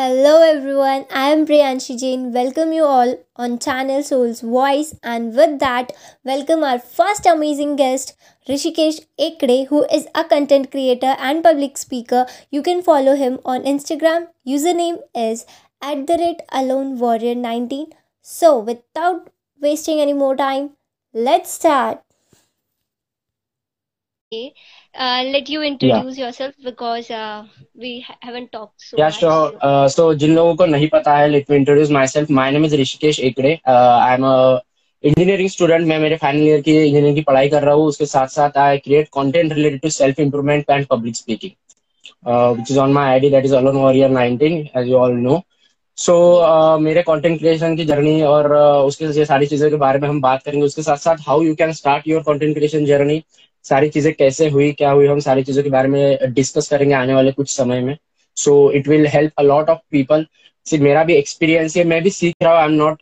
Hello everyone, I am Priyanshi Jain. Welcome you all on channel Soul's Voice and with that, welcome our first amazing guest Rishikesh Ekde who is a content creator and public speaker. You can follow him on Instagram. Username is at the rate alone warrior 19. So without wasting any more time, let's start. Uh, let you introduce yeah. yourself because uh, we haven't talked so Yeah, much. sure. Uh, so जिन लोगों को नहीं पता है let me introduce myself my name is Rishikesh Ekade I am engineering student मैं मेरे final year की engineering की पढ़ाई कर रहा हूँ उसके साथ साथ I create content related to self improvement and public speaking which is on my ID that is Alone Warrior 19 as you all know. So so, uh, मेरे कंटेंट क्रिएशन की जर्नी और uh, उसके ये सारी चीज़ों के बारे में हम बात करेंगे उसके साथ साथ how you can start your content creation journey सारी चीज़ें कैसे हुई क्या हुई हम सारी चीज़ों के बारे में डिस्कस करेंगे आने वाले कुछ समय में। So it will help a lot of people मेरा भी एक्सपीरियंस है मैं भी सीख रहा हूँ I am not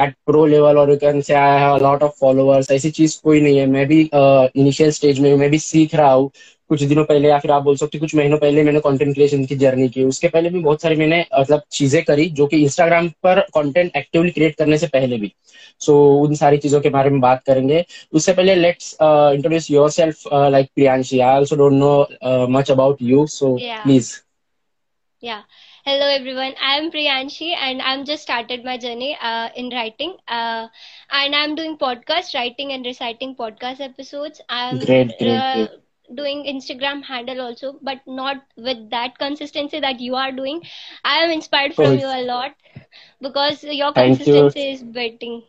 at pro level और you can say I have lot of followers ऐसी चीज़ कोई नहीं है। मैं भी इनिशियल uh, स्टेज में मैं भी सीख रहा हूँ। कुछ दिनों पहले या फिर आप बोल सकते कुछ महीनों पहले मैंने कंटेंट क्रिएशन की जर्नी की उसके पहले भी बहुत सारी मैंने मतलब चीज़ें करी जो कि इंस्टाग्राम पर कंटेंट एक्टिवली क्रिएट करने से पहले भी सो so, उन सारी चीज़ों के बारे में बात करेंगे उससे पहले let's introduce yourself like Priyanshi I also don't know much about you so please Yeah. Hello everyone. I am Priyanshi and I'm just started my journey uh, in writing. Uh, and I'm doing podcast, writing and reciting podcast episodes. I'm Great, great, uh, great. Doing Instagram handle also, but not with that consistency that you are doing. I am inspired from you a lot because your Thank consistency you. is building.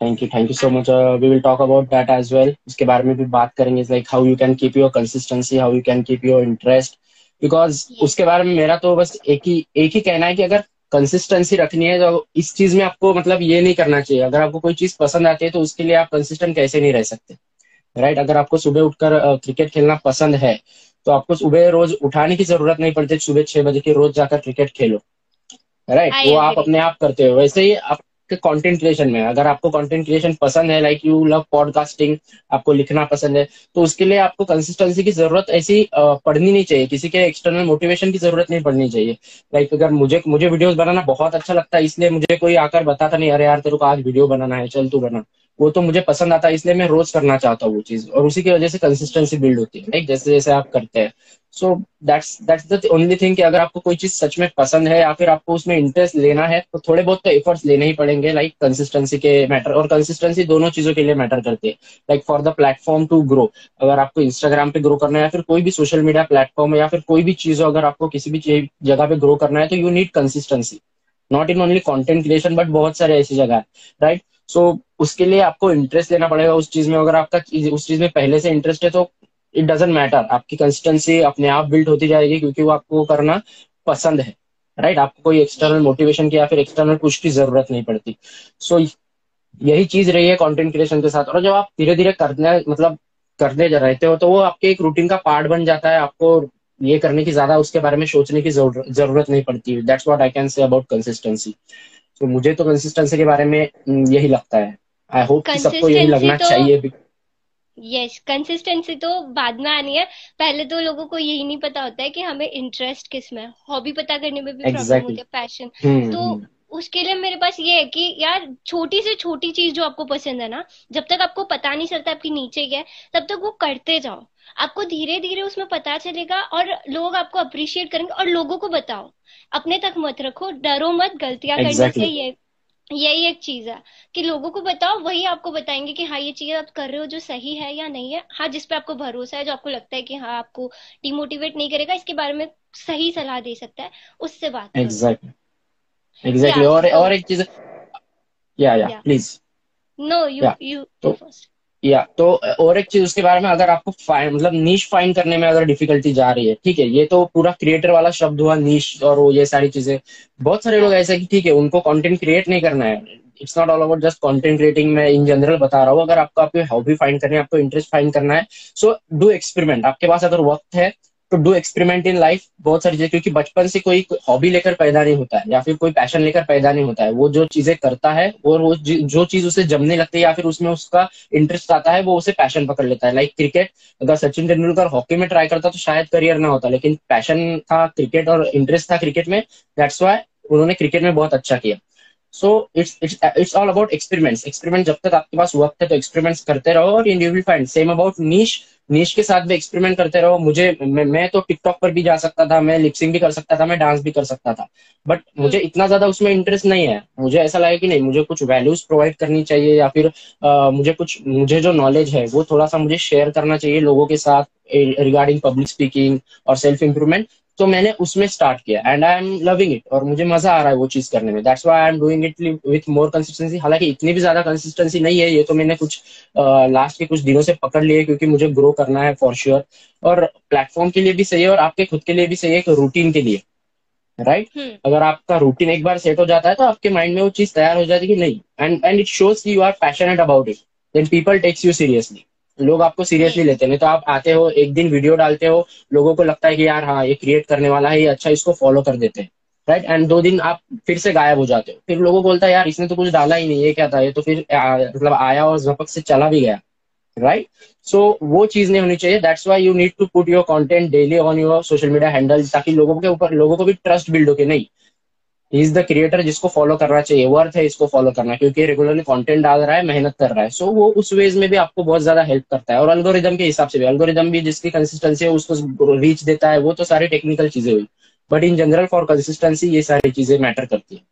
Thank you thank you so much we will talk about that as well उसके बारे में भी बात करेंगे like how you can keep your consistency how you can keep your interest because. उसके बारे में मेरा तो बस एक ही एक ही कहना है कि अगर कंसिस्टेंसी रखनी है तो इस चीज़ में आपको मतलब ये नहीं करना चाहिए अगर आपको कोई चीज़ पसंद आती है तो उसके लिए आप कंसिस्टेंट कैसे नहीं रह सकते राइट अगर आपको सुबह उठकर क्रिकेट खेलना पसंद है तो आपको सुबह रोज उठाने की ज़रूरत नहीं पड़ती सुबह छह बजे के रोज जाकर क्रिकेट खेलो। राइट वो आप अपने आप करते हो। वैसे ही आपके कंटेंट क्रिएशन में अगर आपको कंटेंट क्रिएशन पसंद है लाइक यू लव पॉडकास्टिंग आपको लिखना पसंद है तो उसके लिए आपको कंसिस्टेंसी की ज़रूरत ऐसी पड़नी नहीं चाहिए। किसी के एक्सटर्नल मोटिवेशन की ज़रूरत नहीं पड़नी चाहिए। लाइक अगर मुझे मुझे वीडियोस बनाना बहुत अच्छा लगता है इसलिए मुझे कोई आकर बताता नहीं अरे यार तेरे को आज वीडियो बनाना है चल तू बना। वो तो मुझे पसंद आता है, इसलिए मैं रोज करना चाहता हूँ वो चीज़। और उसी की वजह से कंसिस्टेंसी बिल्ड होती है राइट जैसे जैसे आप करते हैं। So that's that's the only thing कि अगर आपको कोई चीज़ सच में पसंद है या फिर आपको उसमें इंटरेस्ट लेना है तो थोड़े बहुत तो एफर्ट्स लेने ही पड़ेंगे लाइक like कंसिस्टेंसी के मैटर और कंसिस्टेंसी दोनों चीज़ों के लिए मैटर करती है। Like for the platform to grow अगर आपको इंस्टाग्राम पे ग्रो करना है या फिर कोई भी सोशल मीडिया प्लेटफॉर्म या फिर कोई भी चीज़ हो, अगर आपको किसी भी जगह पे ग्रो करना है तो you need consistency not in only content creation but बहुत सारे ऐसी जगह है राइट सो so, उसके लिए आपको इंटरेस्ट लेना पड़ेगा उस चीज़ में। अगर आपका उस चीज़ में पहले से इंटरेस्ट है तो इट डजेंट मैटर आपकी कंसिस्टेंसी अपने आप बिल्ड होती जाएगी क्योंकि वो आपको करना पसंद है। Right right? आपको कोई एक्सटर्नल मोटिवेशन की या फिर एक्सटर्नल कुछ की ज़रूरत नहीं पड़ती। सो so, यही चीज़ रही है कंटेंट क्रिएशन के साथ। और जब आप धीरे धीरे करने मतलब करने जा रहते हो तो वो आपके एक रूटीन का पार्ट बन जाता है। आपको ये करने की ज़्यादा उसके बारे में सोचने की ज़रूरत नहीं पड़ती। That's what I can say about consistency तो मुझे तो कंसिस्टेंसी के बारे में हम्म, यही लगता है। आई होप कि सबको यही लगना तो- चाहिए यस कंसिस्टेंसी तो बाद में आनी है। पहले तो लोगों को यही नहीं पता होता है कि हमें इंटरेस्ट किसमें हॉबी पता करने में भी प्रॉब्लम Exactly. होती है पैशन हम्म तो हम्म, उसके लिए मेरे पास ये है कि यार छोटी से छोटी चीज़ जो आपको पसंद है ना जब तक आपको पता नहीं चलता आपकी नीचे क्या है तब तक वो करते जाओ। आपको धीरे धीरे उसमें पता चलेगा और लोग आपको अप्रिशिएट करेंगे और लोगों को बताओ। अपने तक मत रखो डरो मत गलतियाँ exactly. करने से ये यही एक चीज़ है कि लोगों को बताओ वही आपको बताएँगे कि हाँ ये चीज़ आप कर रहे हो जो सही है या नहीं है। हाँ जिस पे आपको भरोसा है जो आपको लगता है कि हाँ आपको डिमोटिवेट नहीं करेगा इसके बारे में सही सलाह दे सकता है उससे बात करो। एग्जैक्टली एग्जैक्टली Yeah, और और एक चीज़ या या प्लीज़ नो यू यू तो- फ़र्स्ट या तो और एक चीज़ उसके बारे में अगर आपको मतलब नीच फाइन करने में अगर डिफिकल्टी जा रही है, ठीक है, ये तो पूरा क्रिएटर वाला शब्द हुआ नीच और वो ये सारी चीज़ें। बहुत सारे लोग ऐसे की कि ठीक है, उनको कंटेंट क्रिएट नहीं करना है। It's not all about just content creating मैं इन जनरल बता रहा हूँ। अगर आपको आपकी हॉबी फाइंड करनी है, आपको इंटरेस्ट फाइंड करना है सो डू एक्सपेरिमेंट आपके पास अगर वक्त है to do experiment in life बहुत सारी चीज़ें, क्योंकि बचपन से कोई हॉबी लेकर पैदा नहीं होता है, या फिर कोई पैशन लेकर पैदा नहीं होता है, वो जो चीज़ें करता है, और वो जो चीज़ उसे जमने लगती है, या फिर उसमें उसका इंटरेस्ट आता है, वो उसे पैशन पकड़ लेता है। लाइक क्रिकेट अगर सचिन तेंदुलकर हॉकी में ट्राई करता तो शायद करियर ना होता, लेकिन पैशन था क्रिकेट और इंटरेस्ट था क्रिकेट में दैट्स वाई उन्होंने क्रिकेट में बहुत अच्छा किया। So it's it's it's all about experiments experiment जब तक आपके पास वक्त है तो एक्सपेरिमेंट्स करते रहो, और you will find same about niche niche के साथ भी एक्सपेरिमेंट करते रहो। मुझे मैं, मैं तो टिकटॉक पर भी जा सकता था मैं लिपसिंग भी कर सकता था मैं डांस भी कर सकता था। बट मुझे हम्म। इतना ज़्यादा उसमें इंटरेस्ट नहीं है। मुझे ऐसा लगा कि नहीं मुझे कुछ वैल्यूज़ प्रोवाइड करनी चाहिए या फिर आ, मुझे कुछ मुझे जो नॉलेज है वो थोड़ा सा मुझे शेयर करना चाहिए लोगों के साथ रिगार्डिंग पब्लिक स्पीकिंग और सेल्फ इंप्रूवमेंट तो मैंने उसमें स्टार्ट किया and I am loving it और मुझे मज़ा आ रहा है वो चीज़ करने में। That's why I am doing it with more consistency हालाँकि इतनी भी ज़्यादा कंसिस्टेंसी नहीं है ये तो मैंने कुछ लास्ट uh, के कुछ दिनों से पकड़ लिए क्योंकि मुझे ग्रो करना है फॉर श्योर और प्लेटफॉर्म के लिए भी सही है और आपके खुद के लिए भी सही है एक रूटीन के लिए। Right right? hmm. अगर आपका रूटीन एक बार सेट हो जाता है तो आपके माइंड में वो चीज़ तैयार हो जाती है कि नहीं। And and it shows you are passionate about it then people takes you seriously लोग आपको सीरियसली लेते नहीं तो आप आते हो एक दिन वीडियो डालते हो लोगों को लगता है कि यार हाँ ये क्रिएट करने वाला है ये अच्छा इसको फॉलो कर देते हैं। राइट एंड दो दिन आप फिर से गायब हो जाते हो। फिर लोगों को बोलता है यार इसने तो कुछ डाला ही नहीं ये क्या था? ये तो फिर मतलब आया और झपक से चला भी गया। राइट सो वो चीज़ नहीं होनी चाहिए। That's why you need to put your content daily on your social media handle ताकि लोगों के ऊपर लोगों को भी ट्रस्ट बिल्ड हो के नहीं। इज़ द क्रिएटर जिसको फॉलो करना चाहिए वर्थ है इसको फॉलो करना क्योंकि रेगुलरली कंटेंट डाल रहा है मेहनत कर रहा है। सो so, वो उस वेज में भी आपको बहुत ज़्यादा हेल्प करता है। और अल्गोरिदम के हिसाब से भी अल्गोरिदम भी जिसकी कंसिस्टेंसी है उसको रीच देता है वो तो सारी टेक्निकल चीज़ें हुई। But in general for consistency ये सारी चीज़ें मैटर करती है।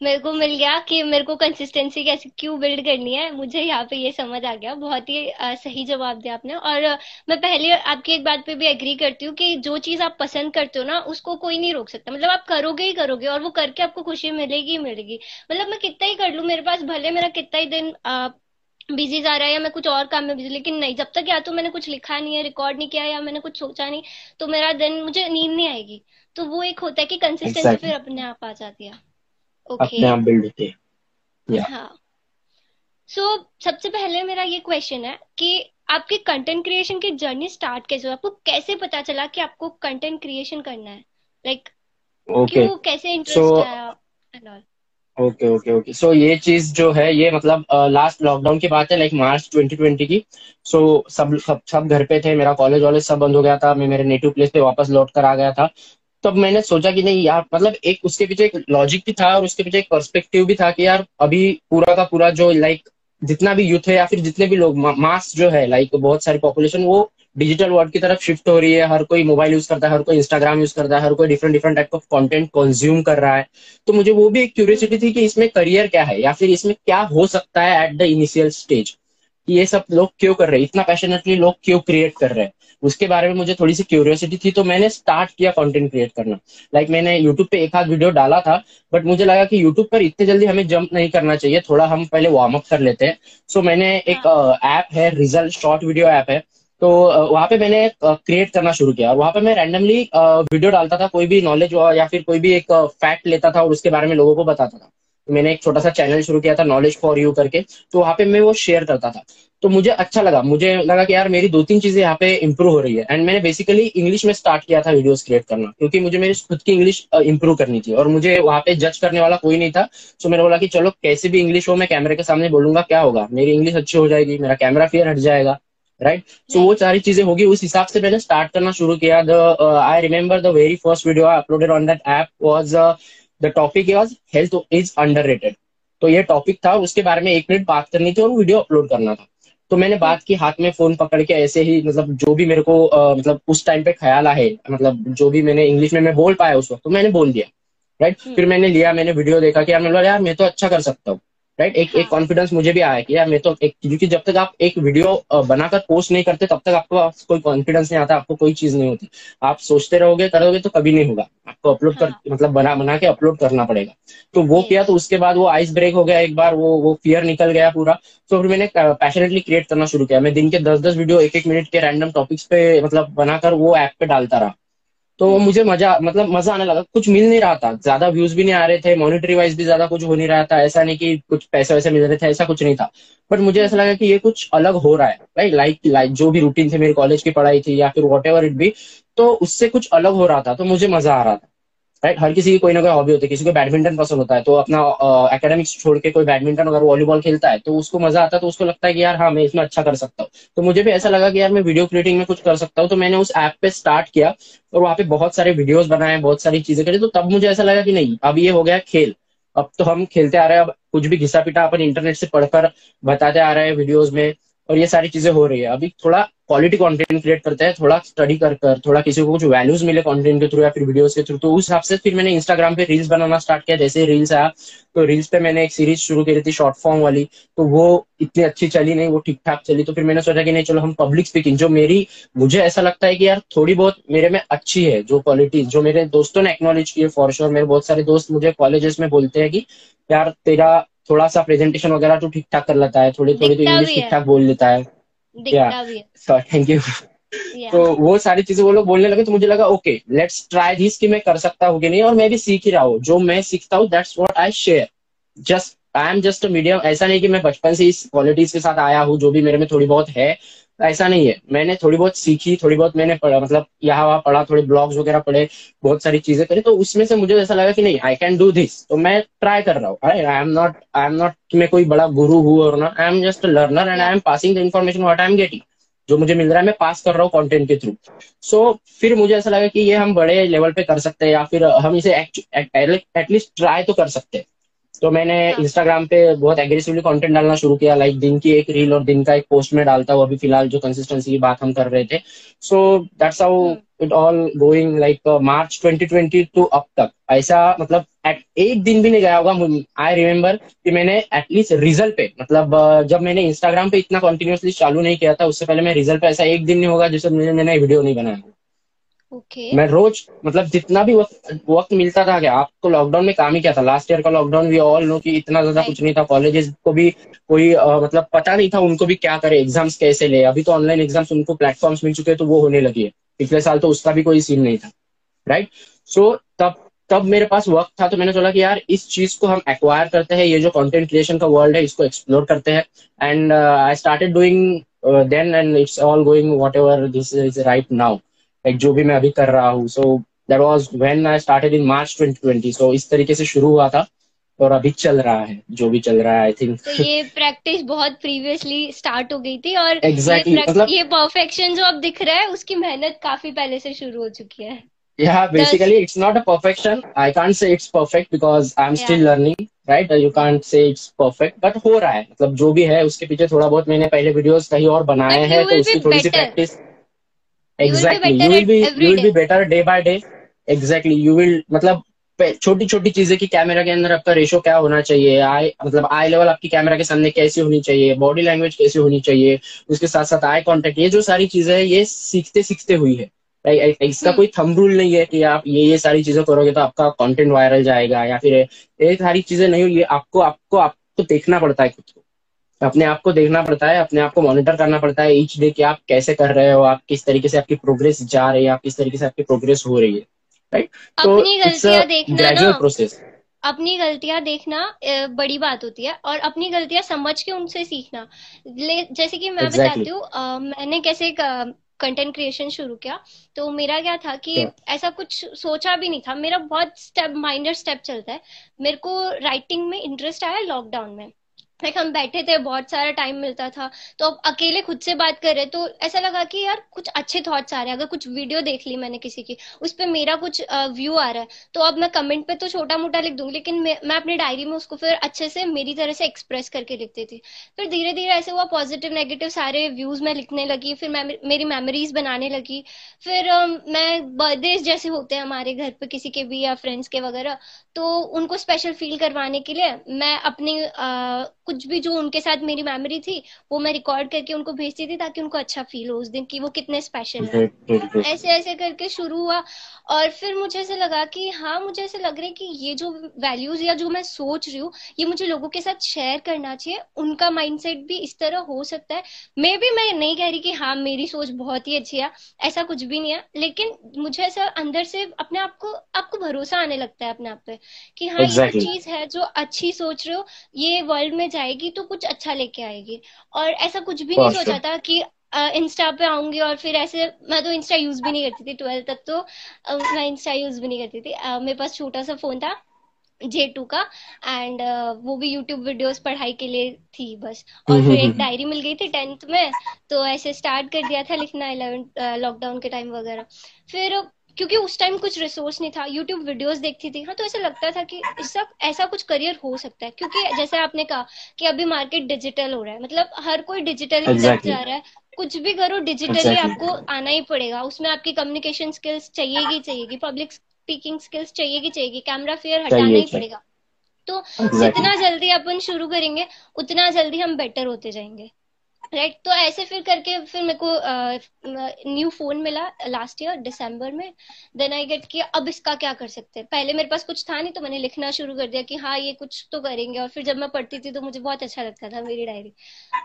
मेरे को मिल गया कि मेरे को कंसिस्टेंसी कैसे क्यों बिल्ड करनी है? मुझे यहाँ पे ये समझ आ गया। बहुत ही आ, सही जवाब दिया आपने। और मैं पहले आपकी एक बात पे भी एग्री करती हूँ कि जो चीज़ आप पसंद करते हो ना उसको कोई नहीं रोक सकता। मतलब आप करोगे ही करोगे और वो करके आपको खुशी मिलेगी ही मिलेगी। मतलब मैं कितना ही कर लू मेरे पास भले मेरा कितना ही दिन आ, बिज़ी जा रहा है या मैं कुछ और काम में बिज़ी लेकिन नहीं जब तक या तो मैंने कुछ लिखा नहीं है रिकॉर्ड नहीं किया या मैंने कुछ सोचा नहीं तो मेरा दिन मुझे नींद नहीं आएगी। तो वो एक होता है कि कंसिस्टेंसी exactly. फिर अपने आप आ जाती है। अपने आप बिल्ड होते हैं। हाँ। सो so, सबसे पहले मेरा ये क्वेश्चन है कि आपके कंटेंट क्रिएशन की जर्नी स्टार्ट कैसे हुआ आपको कैसे पता चला कि आपको कंटेंट क्रिएशन करना है? लाइक like, क्यों कैसे इंटरेस्ट so, आया ओके ओके ओके सो ये चीज़ जो है ये मतलब लास्ट uh, लॉकडाउन की बात है लाइक मार्च 2020 की। सो so, सब सब सब घर पे थे मेरा कॉलेज वॉलेज सब बंद हो गया था मैं मेरे नेटिव प्लेस पे वापस लौट कर आ गया था। तब मैंने सोचा कि नहीं यार मतलब एक उसके पीछे एक लॉजिक भी था और उसके पीछे एक पर्सपेक्टिव भी था कि यार अभी पूरा का पूरा जो लाइक जितना भी यूथ है या फिर जितने भी लोग मास जो है लाइक बहुत सारी पॉपुलेशन वो डिजिटल वर्ल्ड की तरफ़ शिफ्ट हो रही है। हर कोई मोबाइल यूज़ करता है, हर कोई इंस्टाग्राम यूज़ करता है, हर कोई different different type of content consume कर रहा है। तो मुझे वो भी एक क्यूरियोसिटी थी कि इसमें करियर क्या है या फिर इसमें क्या हो सकता है एट द इनिशियल स्टेज ये सब लोग क्यों कर रहे हैं? इतना पैशनेटली लोग क्यों क्रिएट कर रहे हैं? उसके बारे में मुझे थोड़ी सी क्यूरियोसिटी थी तो मैंने स्टार्ट किया कंटेंट क्रिएट करना। लाइक like मैंने यूट्यूब पे एक आध वीडियो डाला था बट मुझे लगा कि यूट्यूब पर इतने जल्दी हमें जंप नहीं करना चाहिए थोड़ा हम पहले वार्म अप कर लेते हैं। सो so, मैंने एक ऐप हाँ। है रिज़ल्ट शॉर्ट वीडियो ऐप है। तो वहाँ पे मैंने क्रिएट करना शुरू किया। और वहाँ पे मैं रैंडमली वीडियो डालता था कोई भी नॉलेज या फिर कोई भी एक फैक्ट लेता था और उसके बारे में लोगों को बताता था। मैंने एक छोटा सा चैनल शुरू किया था नॉलेज फॉर यू करके। तो वहाँ पे मैं वो शेयर करता था। तो मुझे अच्छा लगा। मुझे लगा कि यार, मेरी दो तीन चीज़ें यहाँ पे इंप्रूव हो रही है। एंड मैंने बेसिकली इंग्लिश में स्टार्ट किया था वीडियोस क्रिएट करना। क्योंकि मुझे मेरी खुद की इंग्लिश इंप्रूव करनी थी। और मुझे वहाँ पे जज करने वाला कोई नहीं था। सो मैंने बोला कि चलो, कैसे भी इंग्लिश हो, मैं कैमरे के सामने बोलूँगा, क्या होगा? मेरी इंग्लिश अच्छी हो जाएगी, मेरा कैमरा फियर हट जाएगा। राइट? सो वो सारी चीज़ें होगी। उस हिसाब से मैंने स्टार्ट करना शुरू किया। The I remember the very first video I uploaded on that app was the topic was health is underrated तो ये टॉपिक था उसके बारे में एक मिनट बात करनी थी और वीडियो अपलोड करना था। तो मैंने बात की हाथ में फ़ोन पकड़ के ऐसे ही मतलब जो भी मेरे को आ, मतलब उस टाइम पे ख्याल आए मतलब जो भी मैंने इंग्लिश में मैं बोल पाया उस वक्त तो मैंने बोल दिया राइट हम्म। फिर मैंने लिया मैंने वीडियो देखा कि यार मैं तो अच्छा कर सकता हूँ। राइट एक एक कॉन्फिडेंस। मुझे भी आया कि यार मैं तो एक क्योंकि जब तक आप एक वीडियो बनाकर पोस्ट नहीं करते तब तक आपको कोई कॉन्फिडेंस नहीं आता आपको कोई चीज़ नहीं होती। आप सोचते रहोगे करोगे तो कभी नहीं होगा। आपको अपलोड कर हाँ। मतलब बना बना के अपलोड करना पड़ेगा। तो वो किया तो उसके बाद वो आइस ब्रेक हो गया एक बार वो वो फियर निकल गया पूरा। तो फिर मैंने पैशनेटली क्रिएट करना शुरू किया। मैं दिन के दस दस वीडियो एक एक मिनट के रैंडम टॉपिक्स पे मतलब बनाकर वो ऐप पे डालता रहा। तो मुझे मज़ा मतलब मज़ा आने लगा। कुछ मिल नहीं रहा था। ज़्यादा व्यूज़ भी नहीं आ रहे थे। मॉनिटरी वाइज भी ज़्यादा कुछ हो नहीं रहा था। ऐसा नहीं कि कुछ पैसे वैसे मिल रहे थे, ऐसा कुछ नहीं था। बट मुझे ऐसा लगा कि ये कुछ अलग हो रहा है। राइट लाइक लाइक जो भी रूटीन थे, मेरे कॉलेज की पढ़ाई थी या फिर वॉट एवर इट भी तो उससे कुछ अलग हो रहा था। तो मुझे मज़ा आ रहा था। राइट हर किसी की कोई ना कोई हॉबी होती है। किसी को बैडमिंटन पसंद होता है तो अपना एकेडमिक्स छोड़ के कोई बैडमिंटन अगर वॉलीबॉल खेलता है तो उसको मज़ा आता है तो उसको लगता है कि यार हाँ मैं इसमें अच्छा कर सकता हूँ। तो मुझे भी ऐसा लगा कि यार, मैं वीडियो क्रिएटिंग में कुछ कर सकता हूँ तो मैंने उस ऐप पे स्टार्ट किया और वहाँ पे बहुत सारे वीडियोज़ बनाए, बहुत सारी चीज़ें करी तो तब मुझे ऐसा लगा कि नहीं, अब ये हो गया खेल। अब तो हम खेलते आ रहे हैं, अब कुछ भी घिसा पिटा अपन इंटरनेट से पढ़कर बताते आ रहे हैं वीडियोज़ में। और ये सारी चीज़ें हो रही है। अभी थोड़ा क्वालिटी कंटेंट क्रिएट करते हैं, थोड़ा स्टडी कर कर, थोड़ा किसी को कुछ वैल्यूज़ मिले कंटेंट के थ्रू या फिर वीडियोस के थ्रू तो उस हिसाब से फिर मैंने इंस्टाग्राम पे रील्स बनाना स्टार्ट किया। जैसे रील्स आया तो रील्स पे मैंने एक सीरीज़ शुरू करी थी शॉर्ट फॉर्म वाली। तो वो इतनी अच्छी चली नहीं, वो ठीक ठाक चली। तो फिर मैंने सोचा कि नहीं, चलो हम पब्लिक स्पीकिंग जो मेरी, मुझे ऐसा लगता है कि यार थोड़ी बहुत मेरे में अच्छी है जो क्वालिटी जो मेरे दोस्तों ने एक्नोलेज की फॉर श्योर मेरे बहुत सारे दोस्त मुझे कॉलेजेस में बोलते हैं कि, यार तेरा थोड़ा सा प्रेजेंटेशन वगैरह तो ठीक ठाक कर लेता है थोड़ी थोड़ी तो इंग्लिश ठीक ठाक बोल लेता है। थैंक यू तो वो सारी चीज़ें वो लोग बोलने लगे तो मुझे लगा ओके लेट्स ट्राई दिस कि मैं कर सकता हूँ कि नहीं और मैं भी सीख ही रहा हूँ। जो मैं सीखता हूँ that's what I share just I am just medium ऐसा नहीं कि मैं बचपन से इस क्वालिटीज के साथ आया हूँ जो भी मेरे में थोड़ी बहुत है ऐसा नहीं है। मैंने थोड़ी बहुत सीखी, थोड़ी बहुत मैंने पढ़ा मतलब यहाँ वहाँ पढ़ा, थोड़े ब्लॉग्स वगैरह पढ़े, बहुत सारी चीज़ें करी तो उसमें से मुझे ऐसा लगा कि नहीं आई कैन डू दिस तो मैं ट्राई कर रहा हूँ। I am not I am not मैं कोई बड़ा गुरु हूँ और ना I am just learner and I am passing the information what I am getting जो मुझे मिल रहा है, मैं पास कर रहा हूँ कंटेंट के थ्रू सो फिर मुझे ऐसा लगा कि ये हम बड़े लेवल पे कर सकते हैं या फिर हम इसे एटलीस्ट ट्राई तो कर सकते हैं। तो मैंने इंस्टाग्राम पे बहुत एग्रेसिवली कंटेंट डालना शुरू किया लाइक दिन की एक रील और दिन का एक पोस्ट में डालता हूँ अभी फ़िलहाल जो कंसिस्टेंसी की बात हम कर रहे थे। So that's how it all going like March 2020 to अब तक। ऐसा मतलब at, एक दिन भी नहीं गया होगा आई रिमेम्बर कि मैंने एटलीस्ट रिज़ल्ट पे मतलब uh, जब मैंने इंस्टाग्राम पे इतना कंटिन्यूअसली चालू नहीं किया था उससे पहले मैं रिज़ल्ट पे ऐसा एक दिन नहीं होगा जिससे मैंने वीडियो नहीं बनाया। ओके। मैं रोज मतलब जितना भी वक्त वक्त मिलता था क्या आपको लॉकडाउन में काम ही क्या था? लास्ट ईयर का लॉकडाउन वी ऑल नो कि इतना ज़्यादा कुछ नहीं था। कॉलेजेस को भी कोई अ, मतलब पता नहीं था उनको भी क्या करे एग्ज़ाम्स कैसे ले। अभी तो ऑनलाइन एग्ज़ाम्स उनको प्लेटफॉर्म्स मिल चुके हैं तो वो होने लगी है। पिछले साल तो उसका भी कोई सीन नहीं था। राइट सो so, तब तब मेरे पास वक्त था तो मैंने सोचा कि यार इस चीज़ को हम एक्वायर करते हैं। ये जो कंटेंट क्रिएशन का वर्ल्ड है इसको एक्सप्लोर करते हैं। And I started doing then and it's all going whatever this is right now like जो भी मैं अभी कर रहा हूँ। So that was when I started in March 2020 so इस तरीके से शुरू हुआ था और अभी चल रहा है जो भी चल रहा है आई थिंक तो ये प्रैक्टिस बहुत प्रीवियसली स्टार्ट हो गई थी और exactly, ये मतलब ये परफेक्शन जो अब दिख रहा है उसकी मेहनत काफ़ी पहले से शुरू हो चुकी है। Yeah basically it's not a perfection. I can't say it's perfect because i'm या still learning right? You can't say it's perfect but हो रहा है। मतलब जो भी है उसके पीछे थोड़ा बहुत मैंने पहले वीडियोस कहीं और बनाए हैं तो उसकी थोड़ी सी practice at be every you will day be better day by day exactly you will मतलब छोटी छोटी चीज़ें कि कैमरा के अंदर आपका रेशो क्या होना चाहिए? आई मतलब आई लेवल आपकी कैमरा के सामने कैसी होनी चाहिए? बॉडी लैंग्वेज कैसी होनी चाहिए? उसके साथ साथ आई कांटेक्ट ये जो सारी चीज़ें है ये सीखते सीखते हुई है। इसका हम्म कोई थम रूल नहीं है कि आप ये ये सारी चीज़ें करोगे तो आपका कंटेंट वायरल जाएगा या फिर ये सारी चीज़ें नहीं ये आपको आपको आपको देखना पड़ता है खुद को। अपने आप को देखना पड़ता है अपने आप को मॉनिटर करना पड़ता है ईच डे कि आप कैसे कर रहे हो आप किस तरीके से आपकी प्रोग्रेस जा रही है आप किस तरीके से आपकी प्रोग्रेस हो रही है राइट तो अपनी इट्स गलतियाँ देखना ग्रेजुअल प्रोसेस अपनी गलतियाँ देखना बड़ी बात होती है और अपनी गलतियाँ समझ के उनसे सीखना। जैसे कि मैं एग्जैक्टली बताती हूँ मैंने कैसे कंटेंट क्रिएशन शुरू किया। तो मेरा क्या था कि yeah. ऐसा कुछ सोचा भी नहीं था। मेरा बहुत स्टेप माइनर स्टेप चलता है। मेरे को राइटिंग में इंटरेस्ट आया लॉकडाउन में। लाइक हम बैठे थे बहुत सारा टाइम मिलता था। तो अब अकेले खुद से बात कर रहे तो ऐसा लगा कि यार कुछ अच्छे थॉट्स आ रहे हैं। अगर कुछ वीडियो देख ली मैंने किसी की उस पर मेरा कुछ व्यू आ रहा है। तो अब मैं कमेंट पे तो छोटा मोटा लिख दूँगी लेकिन मैं, मैं अपनी डायरी में उसको फिर अच्छे से मेरी तरह से एक्सप्रेस करके लिखती थी। फिर धीरे धीरे ऐसे हुआ पॉजिटिव नेगेटिव सारे व्यूज़ मैं लिखने लगी फिर मेरी मेमोरीज बनाने लगी। फिर मैं बर्थडे जैसे होते हैं हमारे घर पे किसी के भी या फ्रेंड्स के वगैरह तो उनको स्पेशल फील करवाने के लिए मैं अपनी कुछ भी जो उनके साथ मेरी मेमोरी थी वो मैं रिकॉर्ड करके उनको भेजती थी ताकि उनको अच्छा फील हो उस दिन की वो कितने स्पेशल है। ऐसे ऐसे करके शुरू हुआ और फिर मुझे ऐसे लगा कि हाँ मुझे ऐसे लग रहा है कि ये जो वैल्यूज़ या जो मैं सोच रही हूँ ये मुझे लोगों के साथ शेयर करना चाहिए। उनका माइंडसेट भी इस तरह हो सकता है। मे भी मैं नहीं कह रही कि हाँ मेरी सोच बहुत ही अच्छी है ऐसा कुछ भी नहीं है लेकिन मुझे ऐसा अंदर से अपने आप को आपको भरोसा आने लगता है अपने आप पे कि हाँ exactly. ये चीज़ है जो अच्छी सोच रहे हो ये वर्ल्ड में जाएगी तो कुछ अच्छा लेके आएगी। और ऐसा कुछ भी नहीं सोचा था कि इंस्टा पे आऊँगी और फिर ऐसे मैं तो इंस्टा यूज़ भी नहीं करती थी ट्वेल्थ तक तो मैं इंस्टा यूज़ भी नहीं करती थी। मेरे पास छोटा सा फ़ोन था जे टू का एंड uh, वो भी यूट्यूब वीडियोस पढ़ाई के लिए थी बस। और फिर एक डायरी मिल गई थी टेंथ में तो ऐसे स्टार्ट कर दिया था लिखना इलेवेंथ लॉकडाउन के टाइम वगैरह। फिर क्योंकि उस टाइम कुछ रिसोर्स नहीं था यूट्यूब वीडियोस देखती थी। हाँ तो ऐसा लगता था कि इसका ऐसा कुछ करियर हो सकता है। क्योंकि जैसे आपने कहा कि अभी मार्केट डिजिटल हो रहा है मतलब हर कोई डिजिटल exactly. जा रहा है। कुछ भी करो डिजिटली exactly. आपको आना ही पड़ेगा। उसमें आपकी कम्युनिकेशन स्किल्स चाहिएगी चाहिएगी पब्लिक स्पीकिंग स्किल्स चाहिएगी चाहिएगी कैमरा फेयर हटाना ही पड़ेगा। तो exactly. जितना जल्दी अपन शुरू करेंगे उतना जल्दी हम बेटर होते जाएँगे। राइट? तो ऐसे फिर करके फिर मेरे को न्यू फ़ोन मिला लास्ट ईयर दिसंबर में। देन आई गेट कि अब इसका क्या कर सकते हैं? पहले मेरे पास कुछ था नहीं तो मैंने लिखना शुरू कर दिया कि हाँ ये कुछ तो करेंगे। और फिर जब मैं पढ़ती थी तो मुझे बहुत अच्छा लगता था मेरी डायरी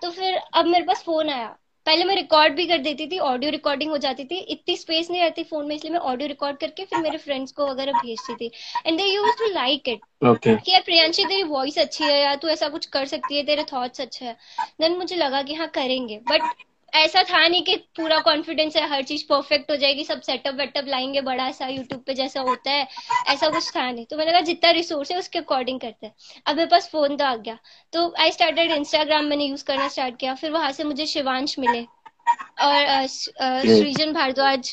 तो फिर अब मेरे पास फ़ोन आया। पहले मैं रिकॉर्ड भी कर देती थी ऑडियो रिकॉर्डिंग हो जाती थी। इतनी स्पेस नहीं रहती फ़ोन में इसलिए मैं ऑडियो रिकॉर्ड करके फिर मेरे फ्रेंड्स को वगैरह भेजती थी। And they use to like it कि यार प्रियांशी तेरी वॉइस अच्छी है या तू ऐसा कुछ कर सकती है तेरे थॉट्स अच्छे हैं। देन मुझे लगा कि हाँ करेंगे। बट ऐसा था नहीं कि पूरा कॉन्फिडेंस है, हर चीज़ परफेक्ट हो जाएगी, सब सेटअप वेटअप लाएँगे बड़ा सा यूट्यूब पे जैसा होता है, ऐसा कुछ था नहीं। तो मैंने कहा जितना रिसोर्स है उसके अकॉर्डिंग करते हैं। अब मेरे पास फ़ोन तो आ गया। तो आई स्टार्टेड इंस्टाग्राम मैंने यूज़ करना स्टार्ट किया, फिर वहाँ से मुझे शिवांश मिले। और सृजन भारद्वाज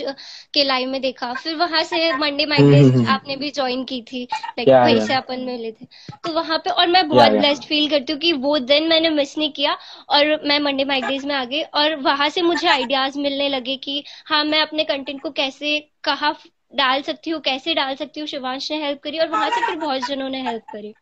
के लाइव में देखा। फिर वहाँ से मंडे माइंडेज आपने भी ज्वाइन की थी लाइक वहीं से अपन मिले थे। तो वहाँ पे और मैं बहुत ब्लेस्ड फील करती हूँ कि वो दिन मैंने मिस नहीं किया और मैं मंडे माइंडेज में आ गई और वहाँ से मुझे आइडियाज़ मिलने लगे कि हाँ मैं अपने कंटेंट को कैसे कहा डाल सकती हूँ कैसे डाल सकती हूँ शिवांश ने हेल्प करी और वहाँ से फिर बहुत जनों ने हेल्प करी।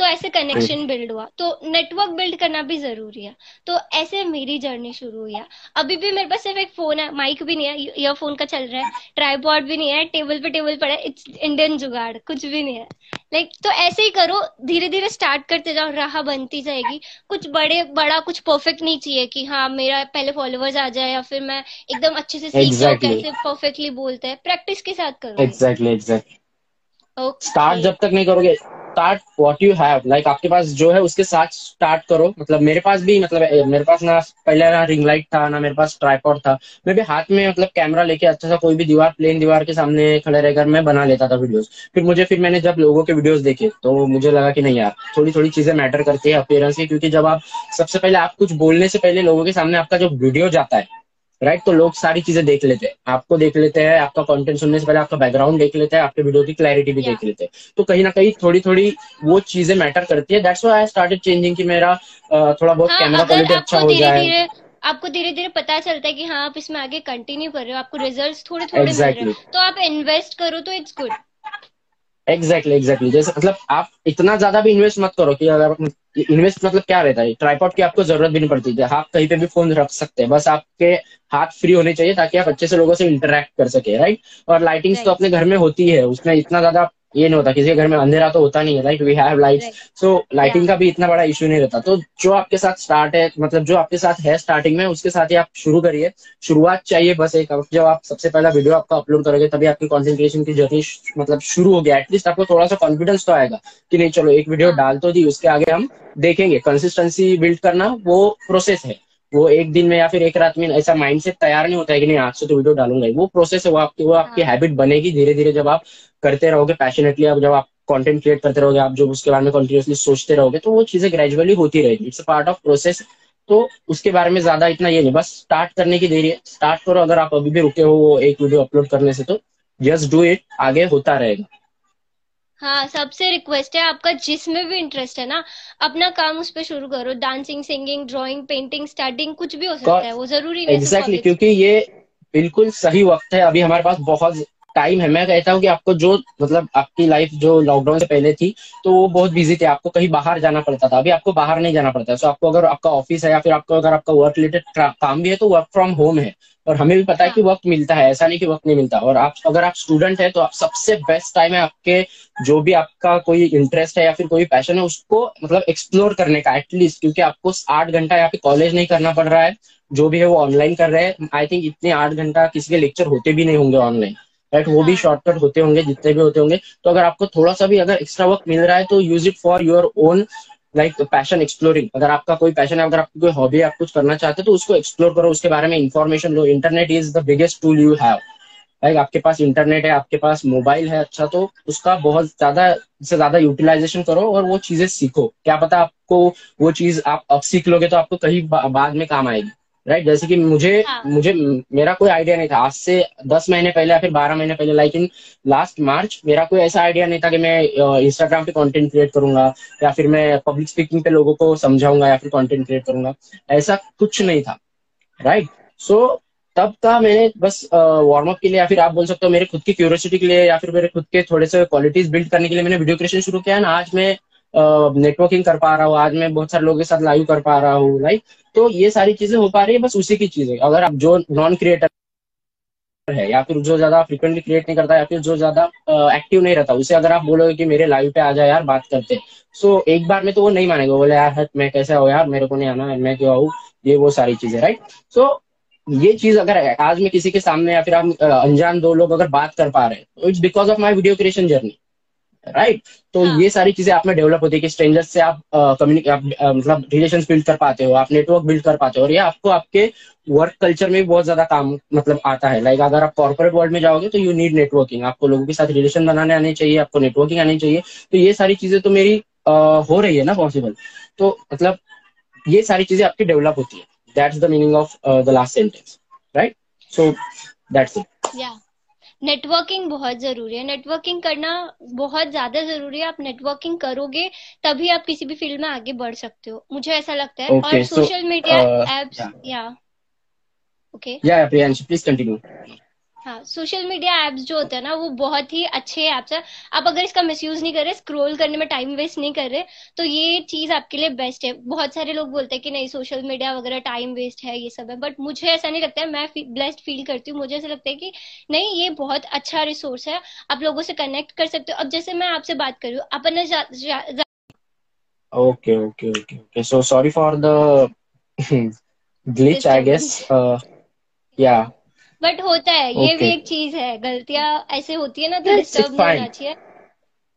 तो ऐसे कनेक्शन बिल्ड हुआ। तो नेटवर्क बिल्ड करना भी ज़रूरी है। तो ऐसे मेरी जर्नी शुरू हुई है। अभी भी मेरे पास सिर्फ़ एक फ़ोन है माइक भी नहीं है ईयरफोन का चल रहा है ट्राईपॉड भी नहीं है टेबल पे टेबल पड़ा है इट्स इंडियन जुगाड़ कुछ भी नहीं है। लाइक like, तो ऐसे ही करो धीरे धीरे स्टार्ट करते जाओ राह बनती जाएगी। कुछ बड़े बड़ा कुछ परफेक्ट नहीं चाहिए कि हाँ मेरा पहले फॉलोअर्स आ जाए या फिर मैं एकदम अच्छे से सीख exactly. कैसे परफेक्टली बोलते हैं। प्रैक्टिस के साथ करो। एग्जैक्टली एग्जैक्टली स्टार्ट जब तक नहीं करोगे start what you have like आपके पास जो है, उसके साथ स्टार्ट करो। मतलब मेरे पास भी मतलब मेरे पास ना पहले ना रिंग लाइट था, ना मेरे पास ट्राईपॉड था। मैं भी हाथ में मतलब कैमरा लेके अच्छा सा कोई भी दीवार प्लेन दीवार के सामने खड़े रहकर मैं बना लेता था वीडियोस फिर मुझे, फिर मैंने जब लोगों के वीडियोस देखे तो मुझे लगा कि नहीं यार थोड़ी थोड़ी चीज़ें मैटर करती है अपेयरेंस की, क्योंकि जब आप, सबसे पहले आप कुछ बोलने से पहले लोगों के सामने आपका जो वीडियो जाता है राइट तो लोग सारी चीज़ें देख लेते हैं। आपको देख लेते हैं आपका कंटेंट सुनने से पहले आपका बैकग्राउंड देख लेते हैं आपके वीडियो की क्लैरिटी भी देख लेते हैं। तो कहीं ना कहीं थोड़ी थोड़ी वो चीज़ें मैटर करती है। दैट्स आई स्टार्टेड चेंजिंग कि मेरा थोड़ा बहुत कैमरा क्वालिटी अच्छा हो जाए। आपको धीरे धीरे पता चलता है कि हाँ आप इसमें आगे कंटिन्यू कर रहे हो आपको रिजल्ट्स थोड़े थोड़े exactly. मिल रहे हो। तो आप इन्वेस्ट करो तो इट्स गुड एग्जैक्टली एग्जैक्टली जैसे मतलब आप इतना ज़्यादा भी इन्वेस्ट मत करो कि अगर इन्वेस्ट मतलब क्या रहता है? ट्राईपॉड की आपको ज़रूरत भी नहीं पड़ती। है आप कहीं पे भी फ़ोन रख सकते हैं। बस आपके हाथ फ्री होने चाहिए ताकि आप अच्छे से लोगों से इंटरेक्ट कर सके राइट और लाइटिंग्स तो अपने घर में होती है। उसमें इतना ज़्यादा ये नहीं होता किसी के घर में अंधेरा तो होता नहीं है right we have light so lighting का भी इतना बड़ा इश्यू नहीं रहता। तो जो आपके साथ स्टार्ट है मतलब जो आपके साथ है स्टार्टिंग में उसके साथ ही आप शुरू करिए। शुरुआत चाहिए बस एक जब आप सबसे पहला वीडियो आपका अपलोड करोगे तभी आपकी कॉन्सेंट्रेशन की जर्नी मतलब शुरू हो गया एटलीस्ट आपको थोड़ा सा कॉन्फिडेंस तो आएगा कि नहीं चलो एक वीडियो हाँ। डाल तो दी उसके आगे हम देखेंगे। कंसिस्टेंसी बिल्ड करना वो प्रोसेस है। वो एक दिन में या फिर एक रात में ऐसा माइंड सेट तैयार नहीं होता है कि नहीं आज से तो वीडियो डालूँगा वो प्रोसेस है वो आपकी वो आपकी हैबिट हाँ। बनेगी धीरे धीरे जब आप करते रहोगे पैशनेटली अब जब आप कंटेंट क्रिएट करते रहोगे आप जो उसके बारे में कंटिन्यूसली सोचते रहोगे तो वो चीज़ें ग्रेजुअली होती रहेगी। इट्स पार्ट ऑफ़ प्रोसेस तो उसके बारे में ज़्यादा इतना ये नहीं बस स्टार्ट करने की देरी है। स्टार्ट करो अगर आप अभी भी रुके हो वो एक वीडियो अपलोड करने से तो जस्ट डू इट आगे होता रहेगा। हाँ सबसे रिक्वेस्ट है आपका जिसमें भी इंटरेस्ट है ना अपना काम उस पर शुरू करो। Dancing singing drawing painting starting कुछ भी हो सकता है वो ज़रूरी नहीं एग्जैक्टली exactly, क्योंकि ये बिल्कुल सही वक्त है। अभी हमारे पास बहुत टाइम है। मैं कहता हूँ कि आपको जो मतलब आपकी लाइफ जो लॉकडाउन से पहले थी तो वो बहुत बिज़ी थी। आपको कहीं बाहर जाना पड़ता था। अभी आपको बाहर नहीं जाना पड़ता। है सो आपको अगर आपका ऑफ़िस है या फिर आपको अगर आपका वर्क रिलेटेड काम भी है तो वर्क फ्रॉम होम है। और हमें भी पता है कि वक्त मिलता है। ऐसा नहीं कि वक्त नहीं मिलता। और आप अगर आप स्टूडेंट है तो आप सबसे बेस्ट टाइम है आपके जो भी आपका कोई इंटरेस्ट है या फिर कोई पैशन है उसको मतलब एक्सप्लोर करने का एटलीस्ट क्योंकि आपको आठ घंटा या फिर कॉलेज नहीं करना पड़ रहा है। जो भी है वो ऑनलाइन कर रहे हैं। आई थिंक इतने आठ घंटा किसी के लेक्चर होते भी नहीं होंगे ऑनलाइन राइट वो भी शॉर्टकट हाँ। होते होंगे, जितने भी होते होंगे। तो अगर आपको थोड़ा सा भी अगर एक्स्ट्रा वर्क मिल रहा है तो use it for your own like passion exploring अगर आपका कोई पैशन है, अगर आपकी कोई हॉबी आप कुछ करना चाहते हो तो उसको एक्सप्लोर करो। उसके बारे में information low. Internet is the biggest tool you have like आपके पास इंटरनेट है, आपके पास मोबाइल है अच्छा तो उसका बहुत ज़्यादा से ज़्यादा यूटिलाइजेशन करो और वो चीज़ें सीखो। क्या पता आपको वो चीज़ आप अब सीख लोगे तो आपको कहीं बाद में काम आएगी। राइट जैसे कि मुझे हाँ. मुझे मेरा कोई आइडिया नहीं था। आज से दस महीने पहले या फिर बारह महीने पहले लाइक इन लास्ट मार्च मेरा कोई ऐसा आइडिया नहीं था कि मैं इंस्टाग्राम पे कंटेंट क्रिएट करूँगा या फिर मैं पब्लिक स्पीकिंग पे लोगों को समझाऊँगा या फिर कंटेंट क्रिएट करूँगा। ऐसा कुछ नहीं था। राइट सो so, तब था मैंने बस वार्म अप के लिए या फिर आप बोल सकते हो मेरे खुद की क्यूरियोसिटी के लिए या फिर मेरे खुद के थोड़े से क्वालिटीज बिल्ड करने के लिए मैंने वीडियो क्रिएशन शुरू किया। ना आज मैं नेटवर्किंग कर पा रहा हूँ आज मैं बहुत सारे लोगों के साथ लाइव कर पा रहा हूँ राइट तो ये सारी चीज़ें हो पा रही है बस उसी की चीज़। है अगर आप जो नॉन क्रिएटर है या फिर जो ज़्यादा फ्रिक्वेंटली क्रिएट नहीं करता या फिर जो ज़्यादा एक्टिव नहीं रहता उसे अगर आप बोलोगे कि मेरे लाइव पे आ जाए यार बात करते सो so, एक बार में तो वो नहीं मानेगा बोले यार हट मैं कैसे हो यार मेरे को नहीं आना मैं क्यों आऊ? ये वो सारी चीज़ें राइट सो ये चीज़ अगर आज मैं किसी के सामने या फिर आप अनजान दो लोग अगर बात कर पा रहे हैं it's because of my video creation journey right तो हाँ. ये सारी चीज़ें आप में डेवलप होती है कि स्ट्रेंजर्स से आप कम्युनिक मतलब रिलेशन बिल्ड कर पाते हो आप नेटवर्क बिल्ड कर पाते हो और ये आपको आपके वर्क कल्चर में भी बहुत ज़्यादा काम मतलब आता है। लाइक अगर आप कॉर्पोरेट वर्ल्ड में जाओगे तो यू नीड नेटवर्किंग आपको लोगों के साथ रिलेशन बनाने आने चाहिए आपको नेटवर्किंग आनी चाहिए। तो ये सारी चीज़ें तो मेरी हो रही है ना पॉसिबल तो मतलब ये सारी चीज़ें आपकी डेवलप होती है। That's the meaning of the last sentence right so that's it networking बहुत ज़रूरी है। नेटवर्किंग करना बहुत ज़्यादा ज़रूरी है। आप नेटवर्किंग करोगे तभी आप किसी भी फ़ील्ड में आगे बढ़ सकते हो। मुझे ऐसा लगता है। Okay, और सोशल मीडिया एप्स या ओके या प्रियांश प्लीज़ कंटिन्यू हाँ सोशल मीडिया एप्स जो होते हैं ना वो बहुत ही अच्छे एप्स है। आप अगर इसका मिसयूज नहीं कर रहे स्क्रॉल करने में टाइम वेस्ट नहीं कर रहे तो ये चीज़ आपके लिए बेस्ट है। बहुत सारे लोग बोलते हैं कि नहीं सोशल मीडिया वगैरह टाइम वेस्ट है ये सब है। बट मुझे ऐसा नहीं लगता है मैं ब्लेस्ड फील करती हूँ। मुझे ऐसा लगता है कि नहीं ये बहुत अच्छा रिसोर्स है। आप लोगों से कनेक्ट कर सकते हो। अब जैसे मैं आपसे बात कर रही हूँ अपने okay okay okay okay so sorry for the glitch I guess या बट होता है ये भी एक चीज़ है गलतियाँ ऐसे होती है ना तो डिस्टर्ब नहीं होना चाहिए।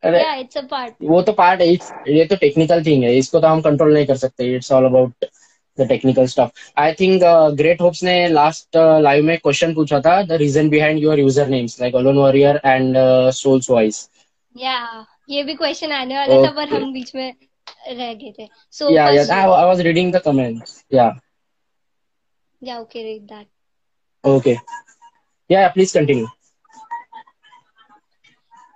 yeah, it's a part. वो तो पार्ट है ये तो टेक्निकल थिंग है इसको तो हम कंट्रोल नहीं कर सकते it's all about the technical stuff I think great hopes ने लास्ट लाइव में क्वेश्चन पूछा था the reason behind your user names like alone warrior and souls voice या ये भी क्वेश्चन आने वाला okay. था पर हम बीच में रह गए थे। सो या या I was reading the comments या या okay read that Okay. Yeah, please continue.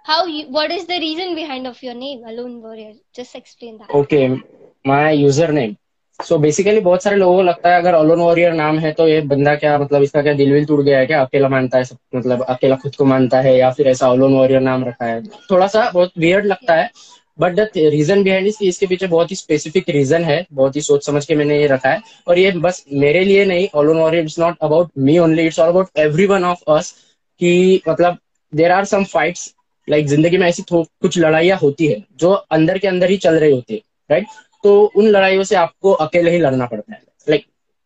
How you, what is the reason behind of your name, Alone Warrior? Just explain that. Okay, my username. So so basically बहुत सारे लोगों को लगता है अगर alone warrior नाम है तो ये बंदा क्या मतलब इसका क्या दिल विल टूट गया है क्या अकेला मानता है सब मतलब अकेला खुद को मानता है या फिर ऐसा अलोन वॉरियर नाम रखा है थोड़ा सा बहुत वियर्ड लगता है बट द रीजन बिहाइंड इस इसके पीछे बहुत ही स्पेसिफिक रीजन है, बहुत ही सोच समझ के मैंने ये रखा है। और ये बस मेरे लिए नहीं alone it's not about me only it's all about everyone of us कि मतलब there are some fights like ज़िंदगी में ऐसी कुछ लड़ाइयाँ होती है, जो अंदर के अंदर ही चल रही होती है राइट तो उन लड़ाइयों से आपको अकेले ही लड़ना पड़ता है। लाइक